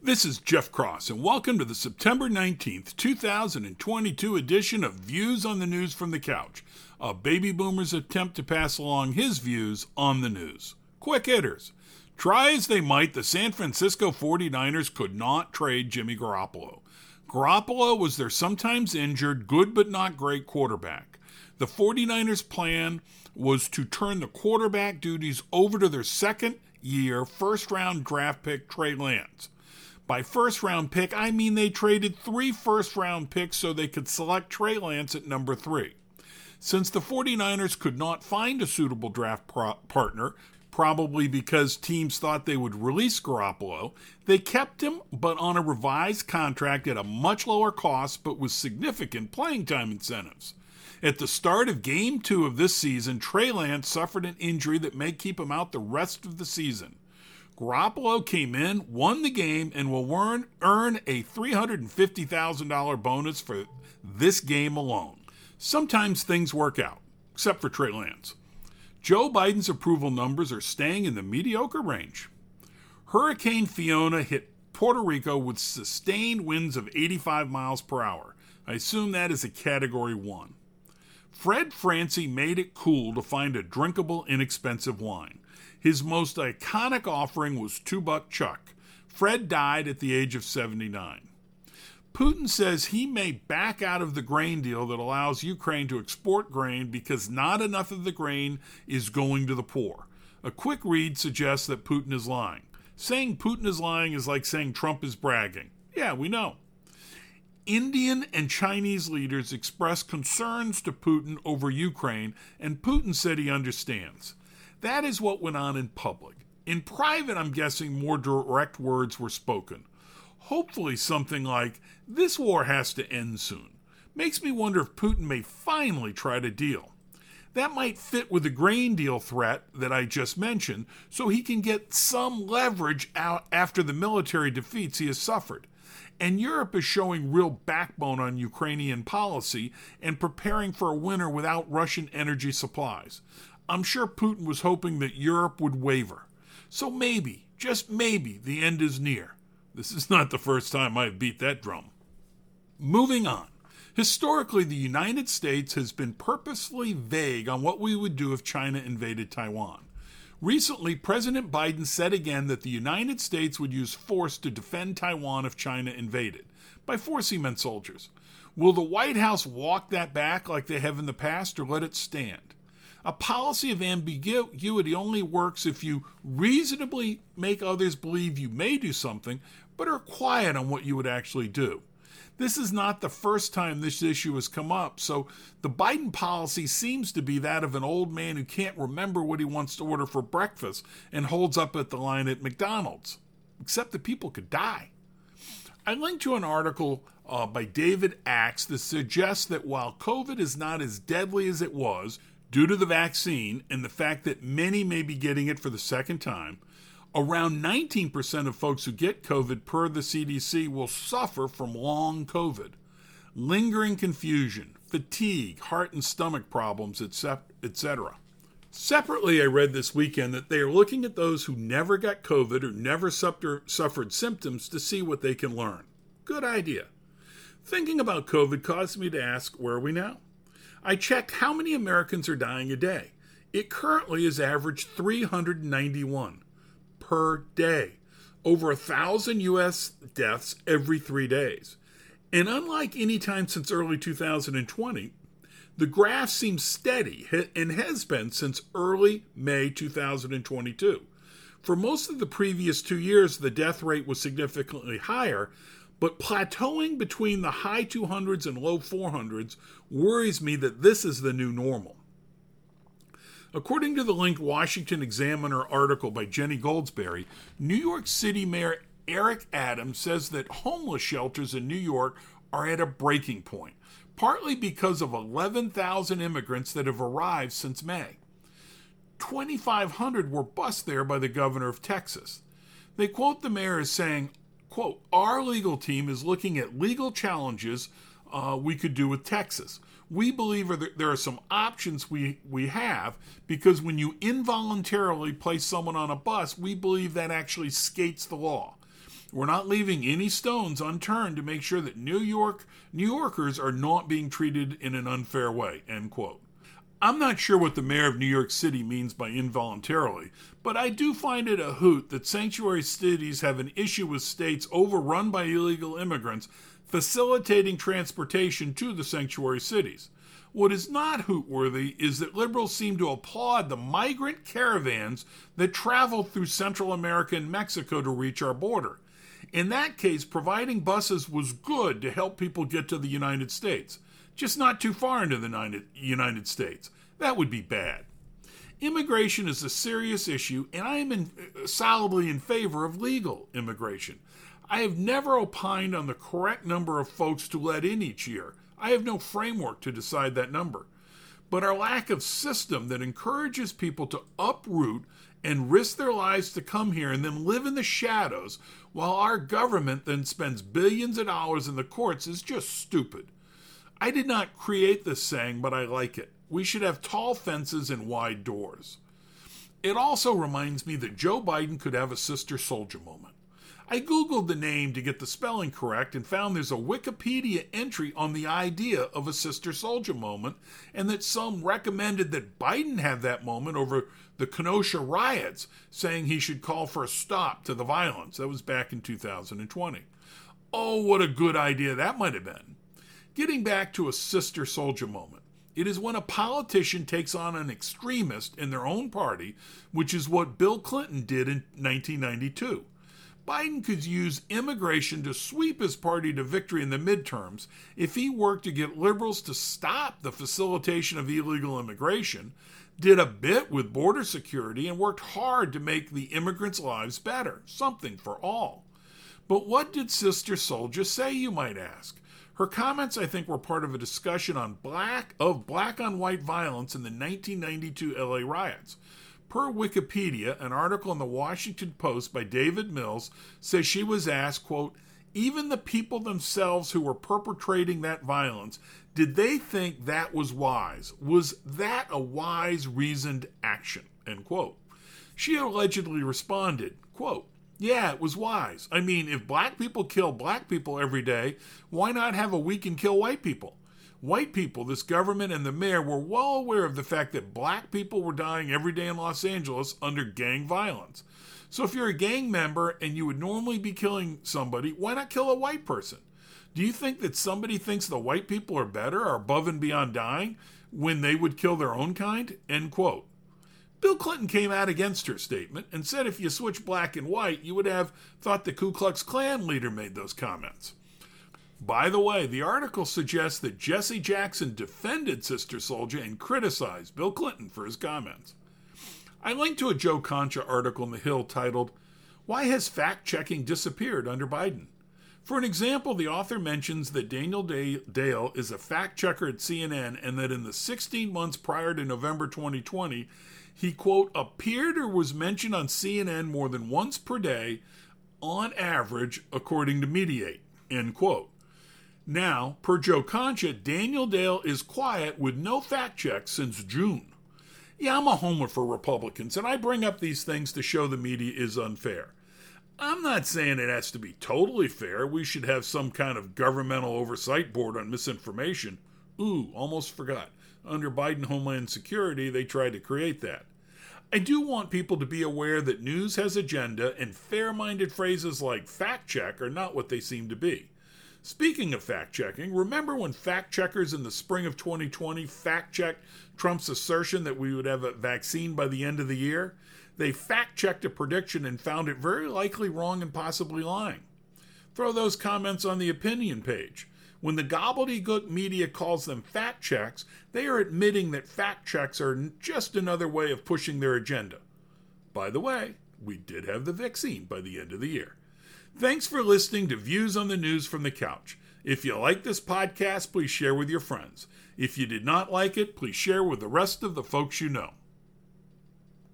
This is Jeff Cross, and welcome to the September 19th, 2022 edition of Views on the News from the Couch, a baby boomer's attempt to pass along his views on the news. Quick hitters. Try as they might, the San Francisco 49ers could not trade Jimmy Garoppolo. Garoppolo was their sometimes injured, good but not great quarterback. The 49ers' plan was to turn the quarterback duties over to their second year, first round draft pick, Trey Lance. By first round pick, I mean they traded three first round picks so they could select Trey Lance at number three. Since the 49ers could not find a suitable draft pro- partner, probably because teams thought they would release Garoppolo, they kept him, but on a revised contract at a much lower cost but with significant playing time incentives. At the start of game two of this season, Trey Lance suffered an injury that may keep him out the rest of the season. Garoppolo came in, won the game, and will earn, earn a $350,000 bonus for this game alone. Sometimes things work out, except for Trey Lance. Joe Biden's approval numbers are staying in the mediocre range. Hurricane Fiona hit Puerto Rico with sustained winds of 85 miles per hour. I assume that is a category 1. Fred Franzia made it cool to find a drinkable, inexpensive wine. His most iconic offering was Two Buck Chuck. Fred died at the age of 79. Putin says he may back out of the grain deal that allows Ukraine to export grain because not enough of the grain is going to the poor. A quick read suggests that Putin is lying. Saying Putin is lying is like saying Trump is bragging. Yeah, we know. Indian and Chinese leaders expressed concerns to Putin over Ukraine, and Putin said he understands. That is what went on in public. In private, I'm guessing more direct words were spoken. Hopefully, something like, This war has to end soon. Makes me wonder if Putin may finally try to deal. That might fit with the grain deal threat that I just mentioned, so he can get some leverage out after the military defeats he has suffered. And Europe is showing real backbone on Ukrainian policy and preparing for a winter without Russian energy supplies. I'm sure Putin was hoping that Europe would waver. So maybe, just maybe, the end is near. This is not the first time I've beat that drum. Moving on. Historically, the United States has been purposely vague on what we would do if China invaded Taiwan. Recently, President Biden said again that the United States would use force to defend Taiwan if China invaded. By force, he meant soldiers. Will the White House walk that back like they have in the past or let it stand? A policy of ambiguity only works if you reasonably make others believe you may do something, but are quiet on what you would actually do. This is not the first time this issue has come up, so the Biden policy seems to be that of an old man who can't remember what he wants to order for breakfast and holds up at the line at McDonald's. Except that people could die. I linked to an article uh, by David Axe that suggests that while COVID is not as deadly as it was due to the vaccine and the fact that many may be getting it for the second time, Around 19% of folks who get COVID per the CDC will suffer from long COVID. Lingering confusion, fatigue, heart and stomach problems, etc. Separately, I read this weekend that they are looking at those who never got COVID or never suffered symptoms to see what they can learn. Good idea. Thinking about COVID caused me to ask where are we now? I checked how many Americans are dying a day. It currently is average 391 per day, over a thousand U.S. deaths every three days. And unlike any time since early 2020, the graph seems steady and has been since early May 2022. For most of the previous two years, the death rate was significantly higher, but plateauing between the high 200s and low 400s worries me that this is the new normal. According to the linked Washington Examiner article by Jenny Goldsberry, New York City Mayor Eric Adams says that homeless shelters in New York are at a breaking point, partly because of 11,000 immigrants that have arrived since May. 2,500 were bused there by the governor of Texas. They quote the mayor as saying, quote, Our legal team is looking at legal challenges uh, we could do with Texas we believe there are some options we, we have because when you involuntarily place someone on a bus, we believe that actually skates the law. We're not leaving any stones unturned to make sure that New York New Yorkers are not being treated in an unfair way. End quote. I'm not sure what the mayor of New York City means by involuntarily, but I do find it a hoot that sanctuary cities have an issue with states overrun by illegal immigrants facilitating transportation to the sanctuary cities. What is not hootworthy is that liberals seem to applaud the migrant caravans that travel through Central America and Mexico to reach our border. In that case, providing buses was good to help people get to the United States, just not too far into the United States. That would be bad. Immigration is a serious issue, and I am in, solidly in favor of legal immigration. I have never opined on the correct number of folks to let in each year. I have no framework to decide that number. But our lack of system that encourages people to uproot and risk their lives to come here and then live in the shadows while our government then spends billions of dollars in the courts is just stupid. I did not create this saying, but I like it. We should have tall fences and wide doors. It also reminds me that Joe Biden could have a Sister Souljah moment. I Googled the name to get the spelling correct and found there's a Wikipedia entry on the idea of a Sister Souljah moment, and that some recommended that Biden have that moment over the Kenosha riots, saying he should call for a stop to the violence. That was back in 2020. Oh, what a good idea that might have been. Getting back to a Sister Souljah moment. It is when a politician takes on an extremist in their own party, which is what Bill Clinton did in 1992. Biden could use immigration to sweep his party to victory in the midterms if he worked to get liberals to stop the facilitation of illegal immigration, did a bit with border security, and worked hard to make the immigrants' lives better, something for all. But what did Sister Souljah say, you might ask? Her comments, I think, were part of a discussion on black of black on white violence in the 1992 LA riots. Per Wikipedia, an article in the Washington Post by David Mills says she was asked, quote, even the people themselves who were perpetrating that violence, did they think that was wise? Was that a wise, reasoned action? End quote. She allegedly responded, quote, yeah, it was wise. I mean, if black people kill black people every day, why not have a week and kill white people? White people, this government, and the mayor were well aware of the fact that black people were dying every day in Los Angeles under gang violence. So if you're a gang member and you would normally be killing somebody, why not kill a white person? Do you think that somebody thinks the white people are better or above and beyond dying when they would kill their own kind? End quote. Bill Clinton came out against her statement and said if you switch black and white, you would have thought the Ku Klux Klan leader made those comments. By the way, the article suggests that Jesse Jackson defended Sister Souljah and criticized Bill Clinton for his comments. I linked to a Joe Concha article in The Hill titled, Why Has Fact Checking Disappeared Under Biden? For an example, the author mentions that Daniel Dale is a fact checker at CNN and that in the 16 months prior to November 2020, he, quote, appeared or was mentioned on CNN more than once per day on average, according to Mediaite, end quote. Now, per Joe Concha, Daniel Dale is quiet with no fact checks since June. Yeah, I'm a homer for Republicans, and I bring up these things to show the media is unfair. I'm not saying it has to be totally fair. We should have some kind of governmental oversight board on misinformation. Ooh, almost forgot. Under Biden Homeland Security, they tried to create that. I do want people to be aware that news has agenda, and fair minded phrases like fact check are not what they seem to be. Speaking of fact checking, remember when fact checkers in the spring of 2020 fact checked Trump's assertion that we would have a vaccine by the end of the year? They fact checked a prediction and found it very likely wrong and possibly lying. Throw those comments on the opinion page. When the gobbledygook media calls them fact checks, they are admitting that fact checks are just another way of pushing their agenda. By the way, we did have the vaccine by the end of the year. Thanks for listening to Views on the News from the Couch. If you like this podcast, please share with your friends. If you did not like it, please share with the rest of the folks you know.